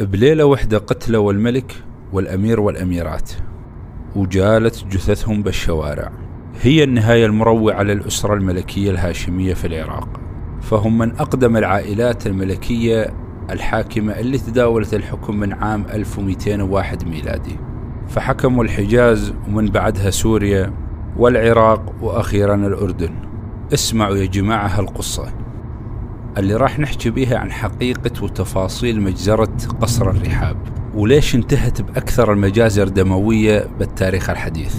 بليلة واحدة قتلوا الملك والأمير والأميرات وجالت جثثهم بالشوارع. هي النهاية المروعة للأسرة الملكية الهاشمية في العراق. فهم من أقدم العائلات الملكية الحاكمة اللي تداولت الحكم من عام 1201 ميلادي. فحكموا الحجاز ومن بعدها سوريا والعراق وأخيرا الأردن. اسمعوا يا جماعة هالقصة. اللي راح نحكي بيها عن حقيقة وتفاصيل مجزرة قصر الرحاب وليش انتهت بأكثر المجازر دموية بالتاريخ الحديث.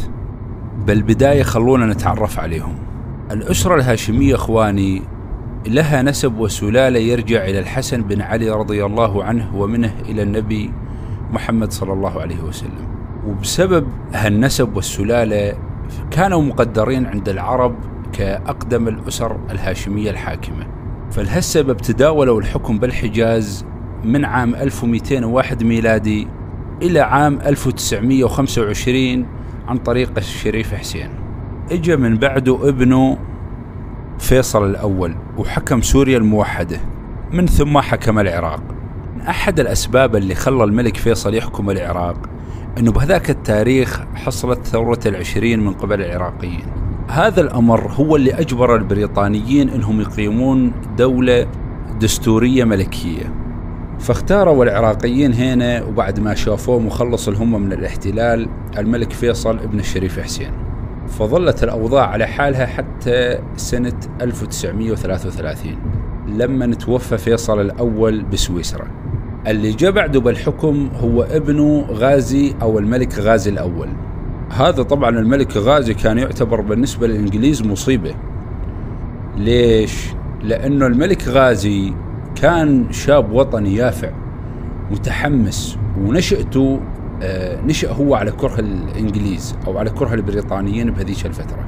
بالبداية خلونا نتعرف عليهم. الأسرة الهاشمية إخواني لها نسب وسلالة يرجع إلى الحسن بن علي رضي الله عنه ومنه إلى النبي محمد صلى الله عليه وسلم. وبسبب هالنسب والسلالة كانوا مقدرين عند العرب كأقدم الأسر الهاشمية الحاكمة. فلهالسبب تداولوا الحكم بالحجاز من عام 1201 ميلادي إلى عام 1925 عن طريق الشريف حسين. اجى من بعده ابنه فيصل الأول وحكم سوريا الموحدة من ثم حكم العراق. أحد الأسباب اللي خلى الملك فيصل يحكم العراق أنه بهذاك التاريخ حصلت ثورة العشرين من قبل العراقيين. هذا الأمر هو اللي أجبر البريطانيين أنهم يقيمون دولة دستورية ملكية. فاختاروا العراقيين هنا وبعد ما شافوه مخلص الهم من الاحتلال الملك فيصل ابن الشريف حسين. فظلت الأوضاع على حالها حتى سنة 1933 لما توفى فيصل الأول بسويسرا. اللي جاء بعده بالحكم هو ابنه غازي أو الملك غازي الأول. هذا طبعا الملك غازي كان يعتبر بالنسبة للإنجليز مصيبة. ليش؟ لأنه الملك غازي كان شاب وطني يافع متحمس ونشأته آه، نشأ هو على كره الإنجليز أو على كره البريطانيين بهذيك الفترة.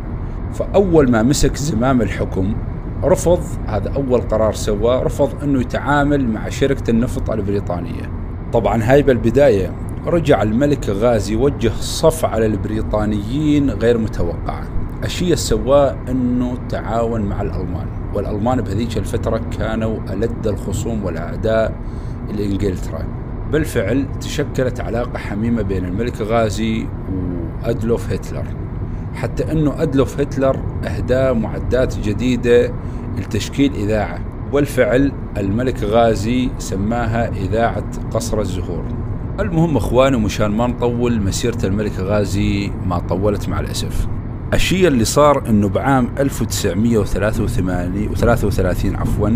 فأول ما مسك زمام الحكم رفض هذا أول قرار سواه رفض أنه يتعامل مع شركة النفط البريطانية. طبعا هاي بالبداية رجع الملك غازي وجه صف على البريطانيين غير متوقعة. الشيء اللي سواه أنه تعاون مع الألمان والألمان بهذيك الفترة كانوا ألد الخصوم والأعداء لإنجلترا. بالفعل تشكلت علاقة حميمة بين الملك غازي وأدلوف هتلر حتى أنه أدلوف هتلر أهدى معدات جديدة لتشكيل إذاعة. والفعل الملك غازي سماها إذاعة قصر الزهور. المهم اخواني مشان ما نطول مسيرة الملك غازي ما طولت مع الأسف. الشيء اللي صار إنه بعام 1933 33 عفوا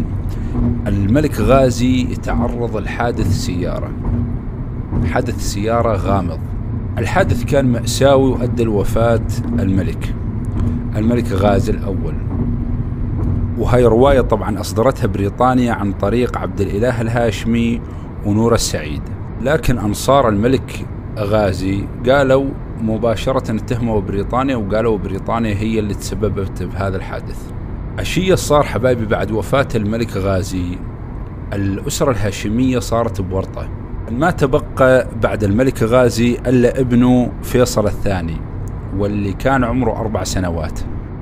الملك غازي تعرض لحادث سيارة. حدث سيارة غامض. الحادث كان مأساوي وأدى لوفاة الملك. الملك غازي الأول. وهي رواية طبعا أصدرتها بريطانيا عن طريق عبد الإله الهاشمي ونور السعيد. لكن أنصار الملك غازي قالوا مباشرة اتهموا بريطانيا وقالوا بريطانيا هي اللي تسببت بهذا الحادث. الشيء صار حبايبي بعد وفاة الملك غازي الأسرة الهاشمية صارت بورطة. ما تبقى بعد الملك غازي إلا ابنه فيصل الثاني واللي كان عمره أربع سنوات.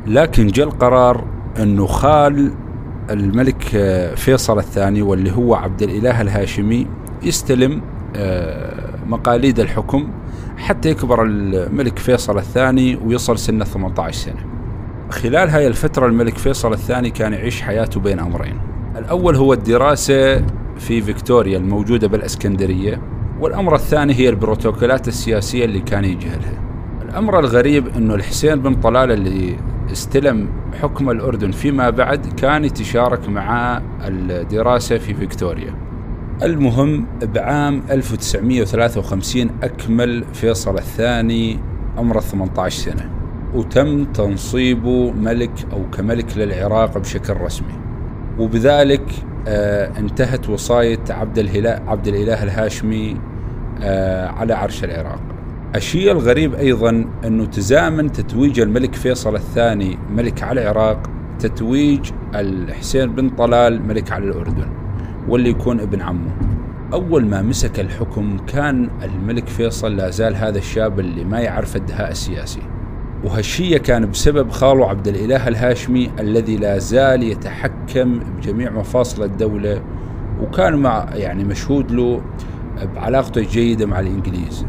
لكن جاء القرار أنه خال الملك فيصل الثاني واللي هو عبد الإله الهاشمي يستلم مقاليد الحكم حتى يكبر الملك فيصل الثاني ويصل سنة 18 سنة. خلال هاي الفترة الملك فيصل الثاني كان يعيش حياته بين أمرين. الأول هو الدراسة في فيكتوريا الموجودة بالإسكندرية والأمر الثاني هي البروتوكولات السياسية اللي كان يجهلها. الأمر الغريب أنه الحسين بن طلال اللي استلم حكم الأردن فيما بعد كان يتشارك مع الدراسة في فيكتوريا المهم بعام 1953 أكمل فيصل الثاني عمره 18 سنة. وتم تنصيبه ملك أو كملك للعراق بشكل رسمي. وبذلك آه انتهت وصاية عبد الهلاء عبد الإله الهاشمي آه على عرش العراق. الشيء الغريب أيضا أنه تزامن تتويج الملك فيصل الثاني ملك على العراق تتويج الحسين بن طلال ملك على الأردن. واللي يكون ابن عمه. أول ما مسك الحكم كان الملك فيصل لا زال هذا الشاب اللي ما يعرف الدهاء السياسي. وهالشيء كان بسبب خاله عبد الإله الهاشمي الذي لا زال يتحكم بجميع مفاصل الدولة وكان مع يعني مشهود له بعلاقته الجيدة مع الإنجليز.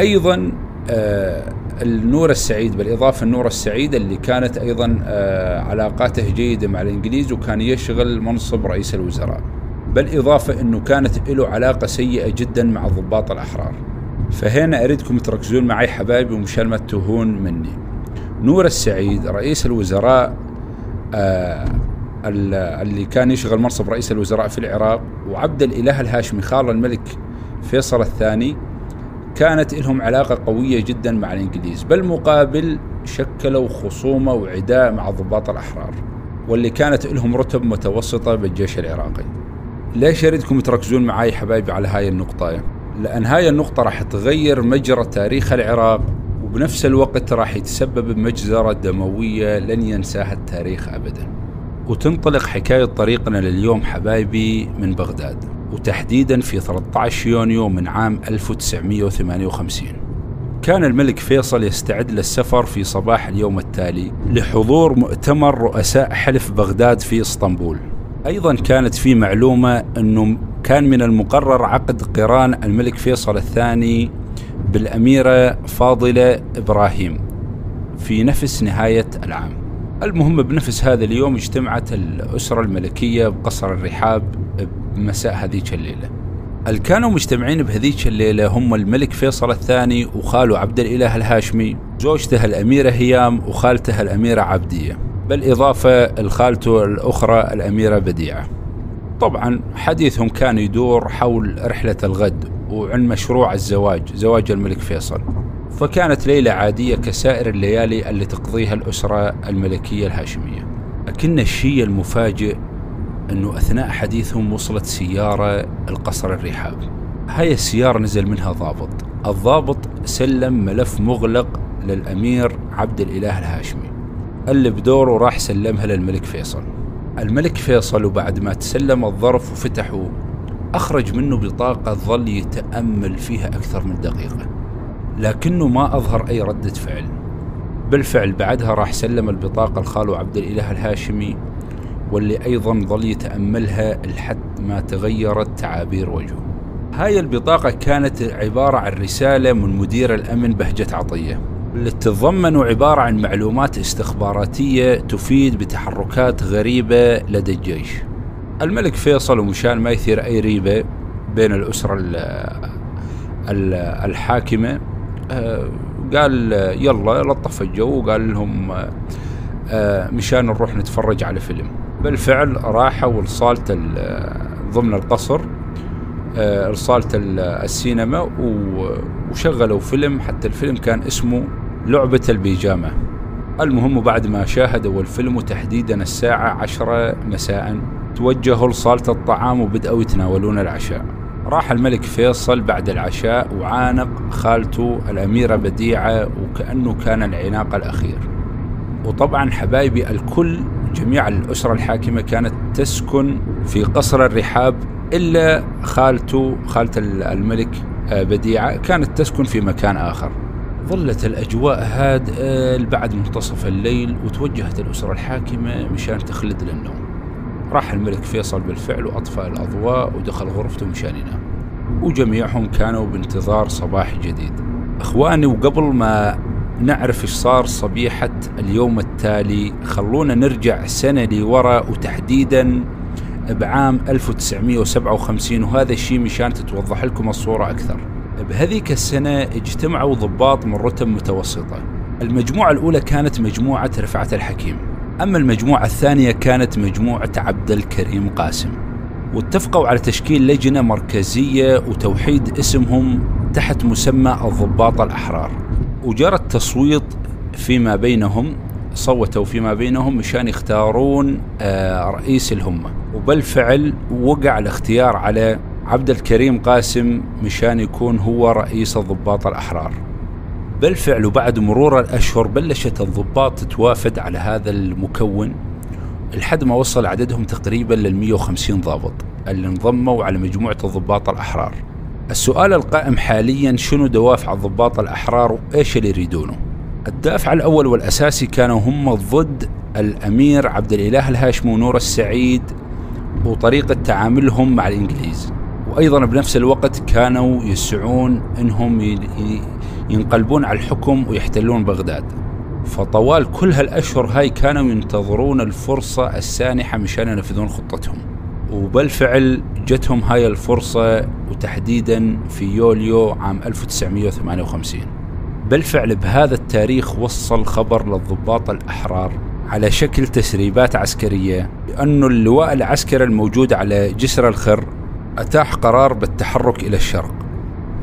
أيضا آه، النور السعيد بالإضافة النور السعيد اللي كانت أيضا آه، علاقاته جيدة مع الإنجليز وكان يشغل منصب رئيس الوزراء. بالإضافة أنه كانت له علاقة سيئة جدا مع الضباط الأحرار. فهنا أريدكم تركزون معي حبايبي ومشان ما تتوهون مني. نور السعيد رئيس الوزراء آه اللي كان يشغل منصب رئيس الوزراء في العراق وعبد الإله الهاشمي خال الملك فيصل الثاني كانت لهم علاقة قوية جدا مع الإنجليز بالمقابل شكلوا خصومة وعداء مع الضباط الأحرار واللي كانت لهم رتب متوسطة بالجيش العراقي. ليش أريدكم تركزون معي حبايبي على هاي النقطة؟ لأن هاي النقطة راح تغير مجرى تاريخ العراق وبنفس الوقت راح يتسبب بمجزرة دموية لن ينساها التاريخ أبدا. وتنطلق حكاية طريقنا لليوم حبايبي من بغداد وتحديدا في 13 يونيو من عام 1958 كان الملك فيصل يستعد للسفر في صباح اليوم التالي لحضور مؤتمر رؤساء حلف بغداد في إسطنبول. أيضا كانت في معلومة أنه كان من المقرر عقد قران الملك فيصل الثاني بالأميرة فاضلة إبراهيم في نفس نهاية العام. المهم بنفس هذا اليوم اجتمعت الأسرة الملكية بقصر الرحاب بمساء هذيك الليلة. اللي كانوا مجتمعين بهذيك الليلة هم الملك فيصل الثاني وخاله عبد الإله الهاشمي، زوجته الأميرة هيام وخالته الأميرة عبدية. بالإضافة لخالته الأخرى الأميرة بديعة. طبعا حديثهم كان يدور حول رحلة الغد وعن مشروع الزواج زواج الملك فيصل. فكانت ليلة عادية كسائر الليالي اللي تقضيها الأسرة الملكية الهاشمية. لكن الشيء المفاجئ أنه أثناء حديثهم وصلت سيارة القصر الرحاب هاي السيارة نزل منها ضابط. الضابط سلم ملف مغلق للأمير عبد الإله الهاشمي. اللي بدوره راح سلمها للملك فيصل. الملك فيصل وبعد ما تسلم الظرف وفتحه أخرج منه بطاقة ظل يتأمل فيها أكثر من دقيقة. لكنه ما أظهر أي ردة فعل. بالفعل بعدها راح سلم البطاقة لخاله عبد الإله الهاشمي واللي أيضا ظل يتأملها لحد ما تغيرت تعابير وجهه. هاي البطاقة كانت عبارة عن رسالة من مدير الأمن بهجة عطية. اللي تتضمن عبارة عن معلومات استخباراتية تفيد بتحركات غريبة لدى الجيش. الملك فيصل ومشان ما يثير أي ريبة بين الأسرة الحاكمة آه، قال يلا لطف الجو وقال لهم آه، مشان نروح نتفرج على فيلم. بالفعل راحوا لصالة ضمن القصر آه، لصالة السينما وشغلوا فيلم حتى الفيلم كان اسمه لعبة البيجامة. المهم بعد ما شاهدوا الفيلم وتحديدا الساعة عشرة مساء توجهوا لصالة الطعام وبدأوا يتناولون العشاء. راح الملك فيصل بعد العشاء وعانق خالته الأميرة بديعة وكأنه كان العناق الأخير. وطبعا حبايبي الكل جميع الأسرة الحاكمة كانت تسكن في قصر الرحاب إلا خالته خالة الملك آه، بديعة كانت تسكن في مكان آخر. ظلت الأجواء هادئة لبعد منتصف الليل وتوجهت الأسرة الحاكمة مشان تخلد للنوم راح الملك فيصل بالفعل وأطفأ الأضواء ودخل غرفته مشان ينام وجميعهم كانوا بانتظار صباح جديد. أخواني وقبل ما نعرف إيش صار صبيحة اليوم التالي خلونا نرجع سنة لورا وتحديدا بعام 1957 وهذا الشيء مشان تتوضح لكم الصورة أكثر. بهذيك السنة اجتمعوا ضباط من رتب متوسطة. المجموعة الأولى كانت مجموعة رفعة الحكيم. أما المجموعة الثانية كانت مجموعة عبد الكريم قاسم. واتفقوا على تشكيل لجنة مركزية وتوحيد اسمهم تحت مسمى الضباط الأحرار. وجرى التصويت فيما بينهم صوتوا فيما بينهم مشان يختارون آه، رئيس الهمة. وبالفعل وقع الاختيار على عبد الكريم قاسم مشان يكون هو رئيس الضباط الأحرار. بالفعل وبعد مرور الأشهر بلشت الضباط تتوافد على هذا المكون. لحد ما وصل عددهم تقريبا لل 150 ضابط اللي انضموا على مجموعة الضباط الأحرار. السؤال القائم حاليا شنو دوافع الضباط الأحرار وإيش اللي يريدونه؟ الدافع الأول والأساسي كانوا هم ضد الأمير عبد الإله الهاشمي ونور السعيد وطريقة تعاملهم مع الإنجليز. وأيضا بنفس الوقت كانوا يسعون أنهم ينقلبون على الحكم ويحتلون بغداد. فطوال كل هالأشهر هاي كانوا ينتظرون الفرصة السانحة مشان ينفذون خطتهم. وبالفعل جتهم هاي الفرصة وتحديدا في يوليو عام 1958 بالفعل بهذا التاريخ وصل خبر للضباط الأحرار على شكل تسريبات عسكرية بأن اللواء العسكري الموجود على جسر الخر أتاح قرار بالتحرك إلى الشرق.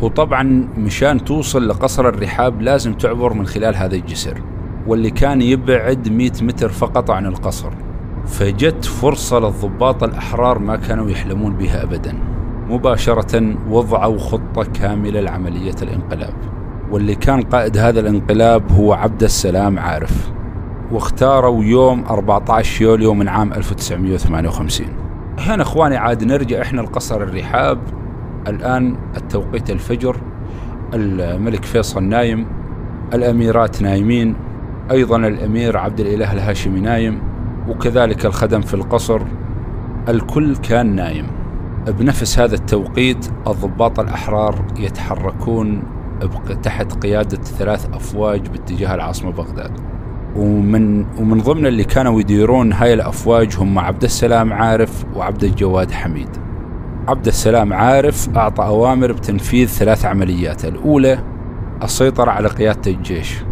وطبعا مشان توصل لقصر الرحاب لازم تعبر من خلال هذا الجسر واللي كان يبعد 100 متر فقط عن القصر. فجت فرصة للضباط الأحرار ما كانوا يحلمون بها أبدا. مباشرة وضعوا خطة كاملة لعملية الانقلاب. واللي كان قائد هذا الانقلاب هو عبد السلام عارف. واختاروا يوم 14 يوليو من عام 1958 هنا اخواني عاد نرجع إحنا لقصر الرحاب. الآن التوقيت الفجر الملك فيصل نايم الأميرات نايمين أيضا الأمير عبد الإله الهاشمي نايم وكذلك الخدم في القصر الكل كان نايم. بنفس هذا التوقيت الضباط الأحرار يتحركون تحت قيادة ثلاث أفواج باتجاه العاصمة بغداد. ومن ومن ضمن اللي كانوا يديرون هاي الأفواج هم عبد السلام عارف وعبد الجواد حميد. عبد السلام عارف أعطى أوامر بتنفيذ ثلاث عمليات. الأولى السيطرة على قيادة الجيش.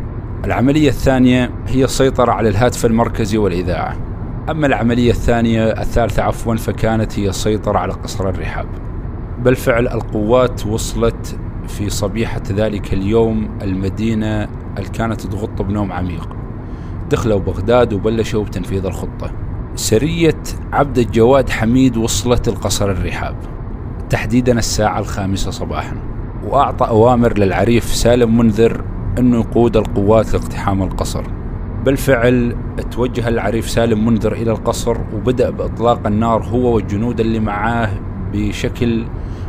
العملية الثانية هي السيطرة على الهاتف المركزي والإذاعة. أما العملية الثانية الثالثة عفوا فكانت هي السيطرة على قصر الرحاب. بالفعل القوات وصلت في صبيحة ذلك اليوم المدينة اللي كانت تغط بنوم عميق. دخلوا بغداد وبلشوا بتنفيذ الخطة. سرية عبد الجواد حميد وصلت القصر الرحاب. تحديدا الساعة الخامسة صباحا. وأعطى أوامر للعريف سالم منذر أنه يقود القوات لاقتحام القصر. بالفعل توجه العريف سالم منذر إلى القصر وبدأ بإطلاق النار هو والجنود اللي معاه بشكل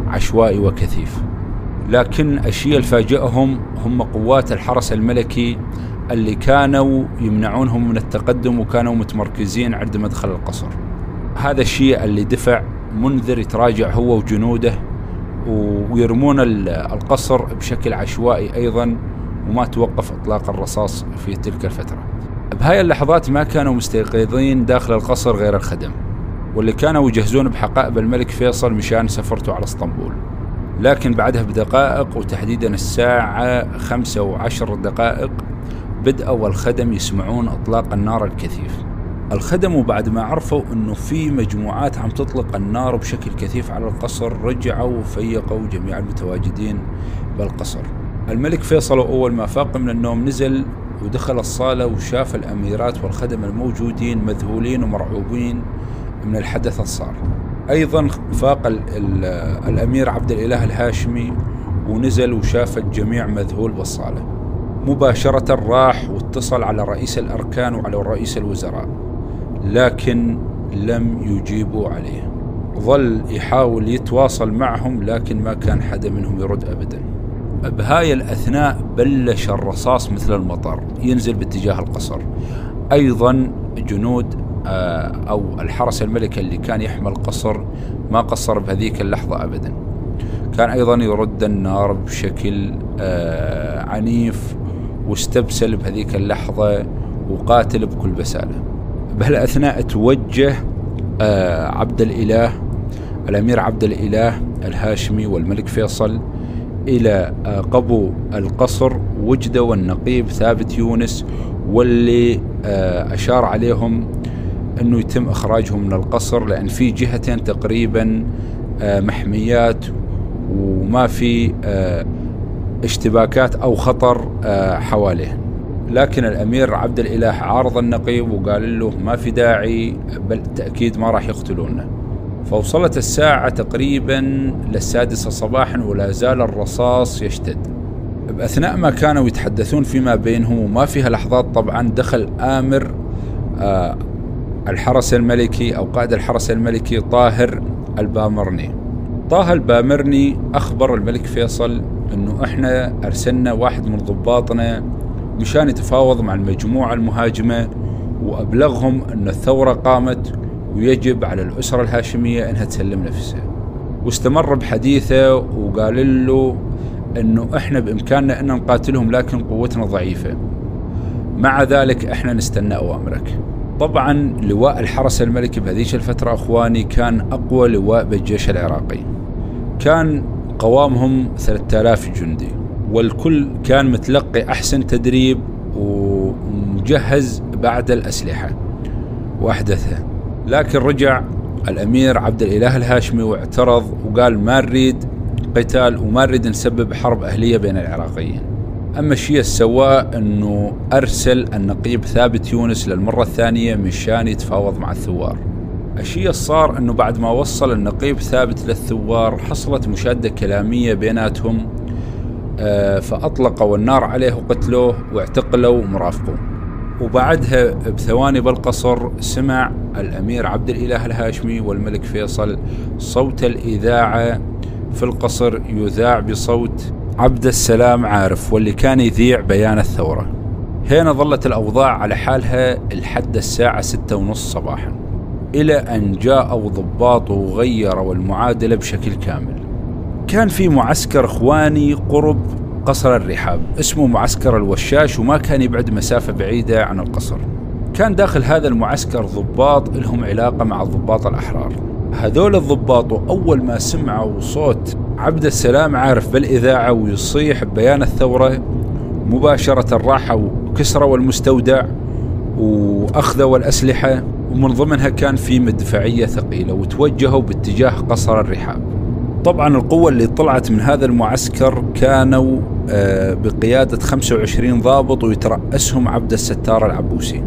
عشوائي وكثيف. لكن الشيء الفاجئهم هم قوات الحرس الملكي اللي كانوا يمنعونهم من التقدم وكانوا متمركزين عند مدخل القصر. هذا الشيء اللي دفع منذر يتراجع هو وجنوده ويرمون القصر بشكل عشوائي أيضا وما توقف إطلاق الرصاص في تلك الفترة. بهاي اللحظات ما كانوا مستيقظين داخل القصر غير الخدم واللي كانوا يجهزون بحقائب الملك فيصل مشان سفرته على اسطنبول. لكن بعدها بدقائق وتحديدا الساعة خمسة وعشر دقائق بدأوا الخدم يسمعون إطلاق النار الكثيف. الخدم بعد ما عرفوا أنه في مجموعات عم تطلق النار بشكل كثيف على القصر رجعوا وفيقوا جميع المتواجدين بالقصر. الملك فيصل أول ما فاق من النوم نزل ودخل الصالة وشاف الأميرات والخدم الموجودين مذهولين ومرعوبين من الحدث الصار. أيضا فاق ال ال الأمير عبد الإله الهاشمي ونزل وشاف الجميع مذهول بالصالة. مباشرة راح واتصل على رئيس الأركان وعلى رئيس الوزراء لكن لم يجيبوا عليه. ظل يحاول يتواصل معهم لكن ما كان حدا منهم يرد أبدا. بهاي الأثناء بلش الرصاص مثل المطر ينزل باتجاه القصر. أيضا جنود آه، أو الحرس الملكي اللي كان يحمى القصر ما قصر بهذيك اللحظة أبدا. كان أيضا يرد النار بشكل آه، عنيف واستبسل بهذيك اللحظة وقاتل بكل بسالة. بهالأثناء توجه آه، عبد الإله الأمير عبد الإله الهاشمي والملك فيصل إلى آه، قبو القصر وجدوا النقيب ثابت يونس واللي آه، أشار عليهم أنه يتم إخراجهم من القصر لأن في جهتين تقريبا محميات وما في اشتباكات أو خطر حواليه. لكن الأمير عبد الإله عارض النقيب وقال له ما في داعي بل تأكيد ما راح يقتلونا. فوصلت الساعة تقريبا للسادسة صباحا ولا زال الرصاص يشتد. بأثناء ما كانوا يتحدثون فيما بينهم وما فيها لحظات طبعا دخل آمر آه الحرس الملكي أو قائد الحرس الملكي طاهر البامرني. طه البامرني أخبر الملك فيصل أنه إحنا أرسلنا واحد من ضباطنا مشان يتفاوض مع المجموعة المهاجمة وأبلغهم أن الثورة قامت ويجب على الأسرة الهاشمية أنها تسلم نفسها. واستمر بحديثه وقال له إنه إحنا بإمكاننا إن نقاتلهم لكن قوتنا ضعيفة. مع ذلك إحنا نستنى أوامرك. طبعا لواء الحرس الملكي بهذيك الفترة أخواني كان أقوى لواء بالجيش العراقي. كان قوامهم 3000 جندي والكل كان متلقي أحسن تدريب ومجهز بعد الأسلحة واحدثها لكن رجع الأمير عبد الإله الهاشمي واعترض وقال ما نريد قتال وما نريد نسبب حرب أهلية بين العراقيين. أما الشيء سواه إنه أرسل النقيب ثابت يونس للمرة الثانية مشان يتفاوض مع الثوار. الشيء صار إنه بعد ما وصل النقيب ثابت للثوار حصلت مشادة كلامية بيناتهم آه، فأطلقوا النار عليه وقتلوه واعتقلوا مرافقه. وبعدها بثواني بالقصر سمع الأمير عبد الإله الهاشمي والملك فيصل صوت الإذاعة في القصر يذاع بصوت عبد السلام عارف واللي كان يذيع بيان الثورة هنا ظلت الأوضاع على حالها لحد الساعة ستة ونص صباحا إلى أن جاءوا ضباط وغيروا المعادلة بشكل كامل. كان في معسكر إخواني قرب قصر الرحاب. اسمه معسكر الوشاش وما كان يبعد مسافة بعيدة عن القصر. كان داخل هذا المعسكر ضباط لهم علاقة مع الضباط الأحرار. هذول الضباط أول ما سمعوا صوت عبد السلام عارف بالإذاعة ويصيح ببيان الثورة مباشرة راحوا كسروا المستودع وأخذوا الأسلحة. ومن ضمنها كان في مدفعية ثقيلة وتوجهوا باتجاه قصر الرحاب. طبعا القوة اللي طلعت من هذا المعسكر كانوا آه، بقيادة 25 ضابط ويترأسهم عبد الستار العبوسي.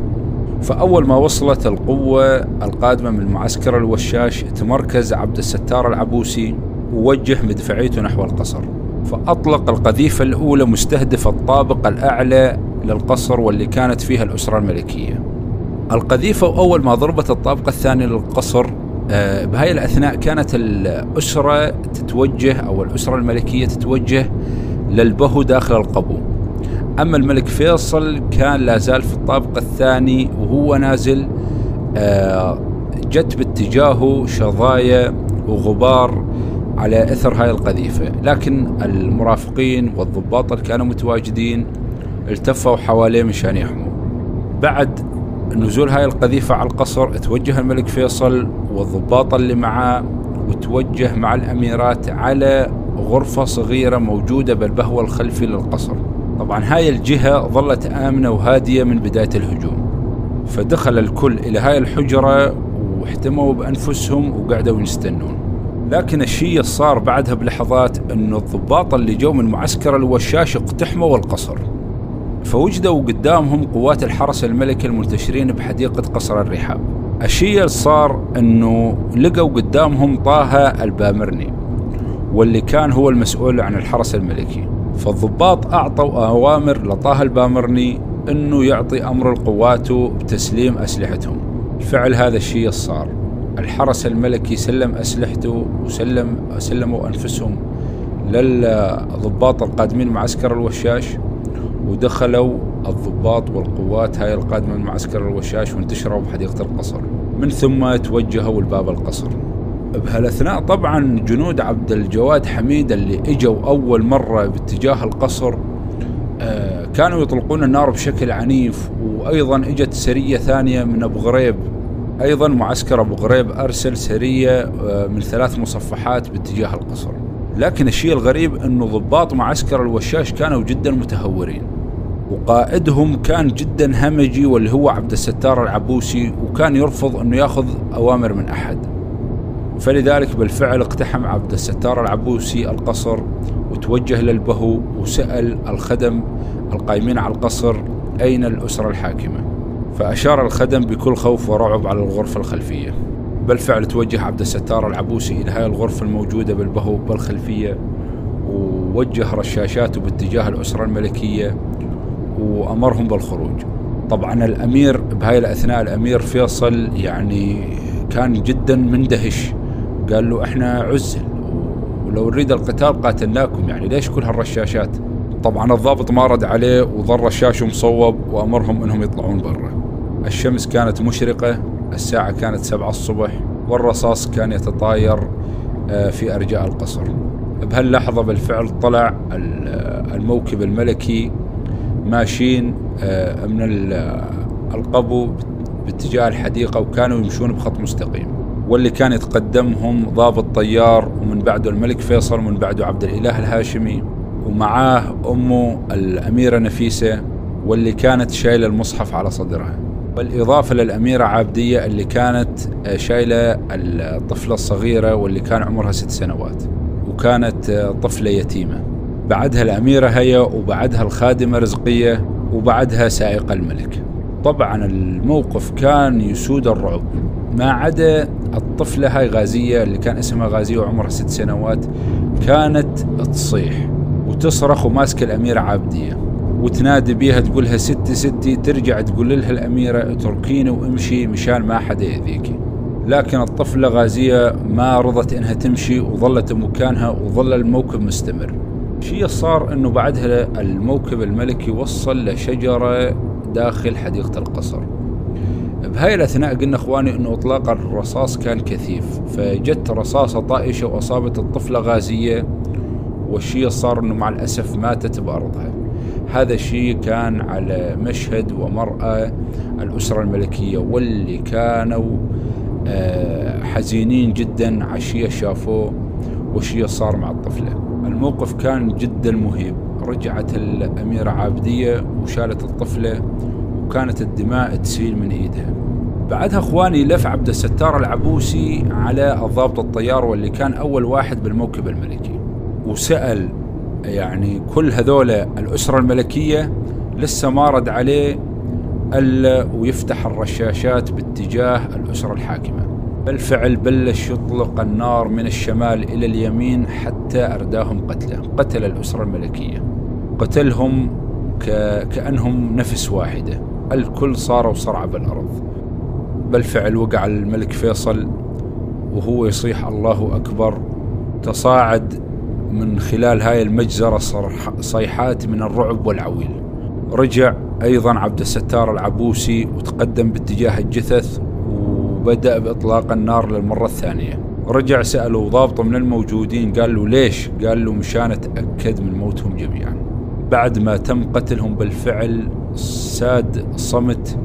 فأول ما وصلت القوة القادمة من معسكر الوشاش تمركز عبد الستار العبوسي ووجه مدفعيته نحو القصر. فأطلق القذيفة الأولى مستهدف الطابق الأعلى للقصر واللي كانت فيها الأسرة الملكية. القذيفة أول ما ضربت الطابق الثاني للقصر آه، بهاي الأثناء كانت الأسرة تتوجه أو الأسرة الملكية تتوجه للبهو داخل القبو أما الملك فيصل كان لا زال في الطابق الثاني وهو نازل آه، جت باتجاهه شظايا وغبار على إثر هاي القذيفة، لكن المرافقين والضباط اللي كانوا متواجدين التفوا حواليه مشان يحموا. بعد نزول هاي القذيفة على القصر توجه الملك فيصل والضباط اللي معاه وتوجه مع الأميرات على غرفة صغيرة موجودة بالبهوة الخلفي للقصر. طبعا هاي الجهة ظلت آمنة وهادية من بداية الهجوم. فدخل الكل إلى هاي الحجرة واحتموا بأنفسهم وقعدوا يستنون. لكن الشيء اللي صار بعدها بلحظات إنه الضباط اللي جو من معسكر الوشاش اقتحموا القصر. فوجدوا قدامهم قوات الحرس الملكي المنتشرين بحديقة قصر الرحاب. الشيء اللي صار إنه لقوا قدامهم طه البامرني واللي كان هو المسؤول عن الحرس الملكي. فالضباط أعطوا أوامر لطه البامرني أنه يعطي أمر لقواته بتسليم أسلحتهم. فعل هذا الشيء صار. الحرس الملكي سلم أسلحته وسلم سلموا أنفسهم للضباط القادمين معسكر الوشاش. ودخلوا الضباط والقوات هاي القادمة من معسكر الوشاش وانتشروا بحديقة القصر. من ثم توجهوا لباب القصر. بهالأثناء طبعا جنود عبد الجواد حميد اللي إجوا أول مرة باتجاه القصر آه، كانوا يطلقون النار بشكل عنيف وأيضا إجت سرية ثانية من أبو غريب. أيضا معسكر أبو غريب أرسل سرية آه، من ثلاث مصفحات باتجاه القصر. لكن الشيء الغريب إنه ضباط معسكر الوشاش كانوا جدا متهورين. وقائدهم كان جدا همجي واللي هو عبد الستار العبوسي وكان يرفض إنه يأخذ أوامر من أحد. فلذلك بالفعل اقتحم عبد الستار العبوسي القصر وتوجه للبهو وسأل الخدم القائمين على القصر أين الأسرة الحاكمة. فأشار الخدم بكل خوف ورعب على الغرفة الخلفية. بالفعل توجه عبد الستار العبوسي إلى هاي الغرفة الموجودة بالبهو بالخلفية ووجه رشاشاته باتجاه الأسرة الملكية وأمرهم بالخروج. طبعا الأمير بهاي الأثناء الأمير فيصل يعني كان جدا مندهش. قال له إحنا عزل ولو نريد القتال قاتلناكم يعني ليش كل هالرشاشات؟ طبعا الضابط ما رد عليه وظل رشاشه مصوب وأمرهم إنهم يطلعون برا. الشمس كانت مشرقة الساعة كانت سبعة الصبح والرصاص كان يتطاير آه، في أرجاء القصر. بهاللحظة بالفعل طلع الموكب الملكي ماشيين آه، من القبو باتجاه الحديقة وكانوا يمشون بخط مستقيم. واللي كان يتقدمهم ضابط طيار ومن بعده الملك فيصل ومن بعده عبد الإله الهاشمي ومعاه أمه الأميرة نفيسة واللي كانت شايلة المصحف على صدرها. بالإضافة للأميرة عابدية اللي كانت آه، شايلة الطفلة الصغيرة واللي كان عمرها ست سنوات وكانت آه، طفلة يتيمة. بعدها الأميرة هي وبعدها الخادمة رزقية وبعدها سائق الملك. طبعا الموقف كان يسود الرعب. ما عدا الطفلة هاي غازية اللي كان اسمها غازية وعمرها ست سنوات كانت تصيح وتصرخ وماسكة الأميرة عابدية. وتنادي بيها تقولها ستي ستي ترجع تقول لها الأميرة اتركيني وامشي مشان ما حدا يأذيكي. لكن الطفلة غازية ما رضت إنها تمشي وظلت بمكانها وظل الموكب مستمر. شيء صار إنه بعدها الموكب الملكي وصل لشجرة داخل حديقة القصر. بهاي الأثناء قلنا إخواني أنه إطلاق الرصاص كان كثيف فجت رصاصة طائشة وأصابت الطفلة غازية والشيء صار أنه مع الأسف ماتت بأرضها. هذا الشيء كان على مشهد ومرأة الأسرة الملكية واللي كانوا آه، حزينين جدا عشية شافوه وشيء صار مع الطفلة. الموقف كان جدا مهيب. رجعت الأميرة عابدية وشالت الطفلة وكانت الدماء تسيل من إيدها. بعدها أخواني لف عبد الستار العبوسي على الضابط الطيار واللي كان أول واحد بالموكب الملكي. وسأل يعني كل هذول الأسرة الملكية لسه ما رد عليه ألا ويفتح الرشاشات باتجاه الأسرة الحاكمة. بالفعل بلش يطلق النار من الشمال إلى اليمين حتى أرداهم قتله قتل الأسرة الملكية. قتلهم ك... كأنهم نفس واحدة. الكل صاروا صرعى بالأرض. بالفعل وقع الملك فيصل وهو يصيح الله أكبر. تصاعد من خلال هاي المجزرة صيحات من الرعب والعويل. رجع أيضا عبد الستار العبوسي وتقدم باتجاه الجثث. وبدأ بإطلاق النار للمرة الثانية. رجع سأله ضابط من الموجودين قال له ليش؟ قال له مشان أتأكد من موتهم جميعا. بعد ما تم قتلهم بالفعل ساد صمت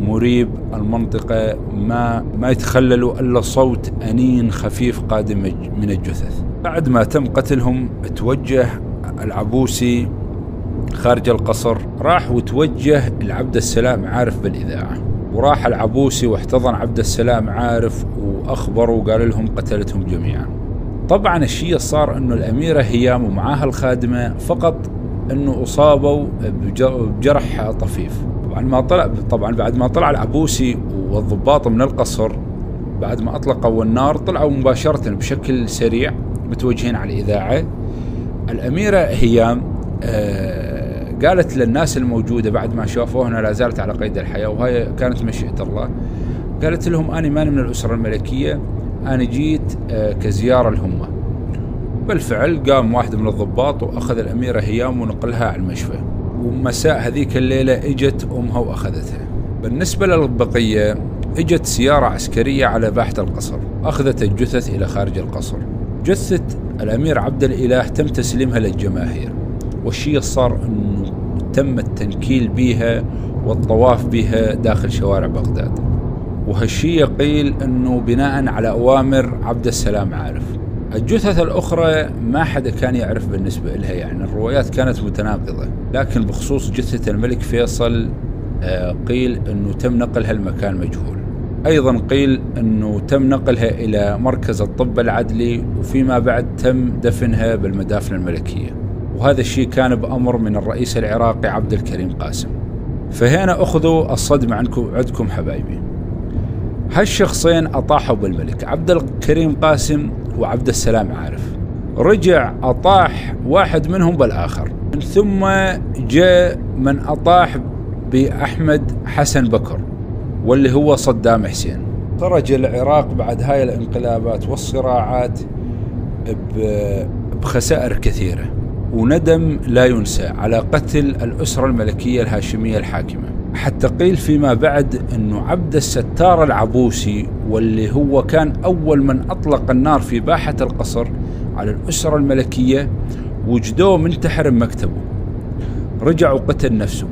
مريب المنطقة ما ما يتخللوا إلا صوت أنين خفيف قادم من الجثث. بعد ما تم قتلهم توجه العبوسي خارج القصر راح وتوجه لعبد السلام عارف بالإذاعة. وراح العبوسي واحتضن عبد السلام عارف وأخبره وقال لهم قتلتهم جميعا. طبعا الشيء صار أنه الأميرة هيام ومعاها الخادمة فقط أنه أصابوا بجرح طفيف. طبعا ما طلع طبعا بعد ما طلع العبوسي والضباط من القصر بعد ما أطلقوا النار طلعوا مباشرة بشكل سريع متوجهين على الإذاعة. الأميرة هيام آه قالت للناس الموجودة بعد ما شافوها لا زالت على قيد الحياة وهي كانت مشيئة الله. قالت لهم أنا ماني من الأسرة الملكية أنا جيت آه كزيارة لهم. بالفعل قام واحد من الضباط وأخذ الأميرة هيام ونقلها على المشفى. ومساء هذيك الليلة إجت أمها وأخذتها. بالنسبة للبقية إجت سيارة عسكرية على باحة القصر. أخذت الجثث إلى خارج القصر. جثة الأمير عبد الإله تم تسليمها للجماهير. والشيء صار أنه تم التنكيل بها والطواف بها داخل شوارع بغداد. وهالشيء قيل أنه بناء على أوامر عبد السلام عارف. الجثث الأخرى ما حدا كان يعرف بالنسبة لها يعني الروايات كانت متناقضة. لكن بخصوص جثة الملك فيصل آه، قيل أنه تم نقلها المكان مجهول. أيضا قيل أنه تم نقلها إلى مركز الطب العدلي وفيما بعد تم دفنها بالمدافن الملكية. وهذا الشيء كان بأمر من الرئيس العراقي عبد الكريم قاسم. فهنا أخذوا الصدمة عنكم عندكم حبايبي. هالشخصين أطاحوا بالملك. عبد الكريم قاسم وعبد السلام عارف. رجع أطاح واحد منهم بالآخر. من ثم جاء من أطاح بأحمد حسن بكر واللي هو صدام حسين. خرج العراق بعد هاي الانقلابات والصراعات بخسائر كثيرة. وندم لا ينسى على قتل الأسرة الملكية الهاشمية الحاكمة. حتى قيل فيما بعد أنه عبد الستار العبوسي واللي هو كان أول من أطلق النار في باحة القصر على الأسرة الملكية وجدوه منتحر بمكتبه. رجع وقتل نفسه.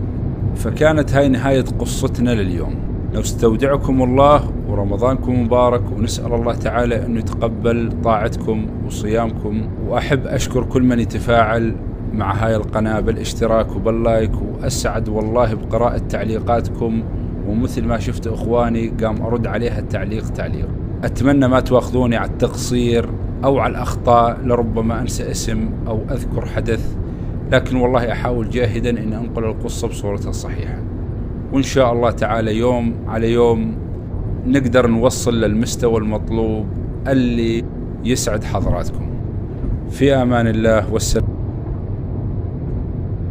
فكانت هاي نهاية قصتنا لليوم. نستودعكم الله ورمضانكم مبارك ونسأل الله تعالى أنه يتقبل طاعتكم وصيامكم وأحب أشكر كل من يتفاعل مع هاي القناة بالاشتراك وباللايك وأسعد والله بقراءة تعليقاتكم ومثل ما شفت إخواني قام أرد عليها التعليق تعليق. أتمنى ما تواخذوني على التقصير أو على الأخطاء لربما أنسى اسم أو أذكر حدث لكن والله أحاول جاهدا أن أنقل القصة بصورتها الصحيحة وإن شاء الله تعالى يوم على يوم نقدر نوصل للمستوى المطلوب اللي يسعد حضراتكم. في أمان الله والسلام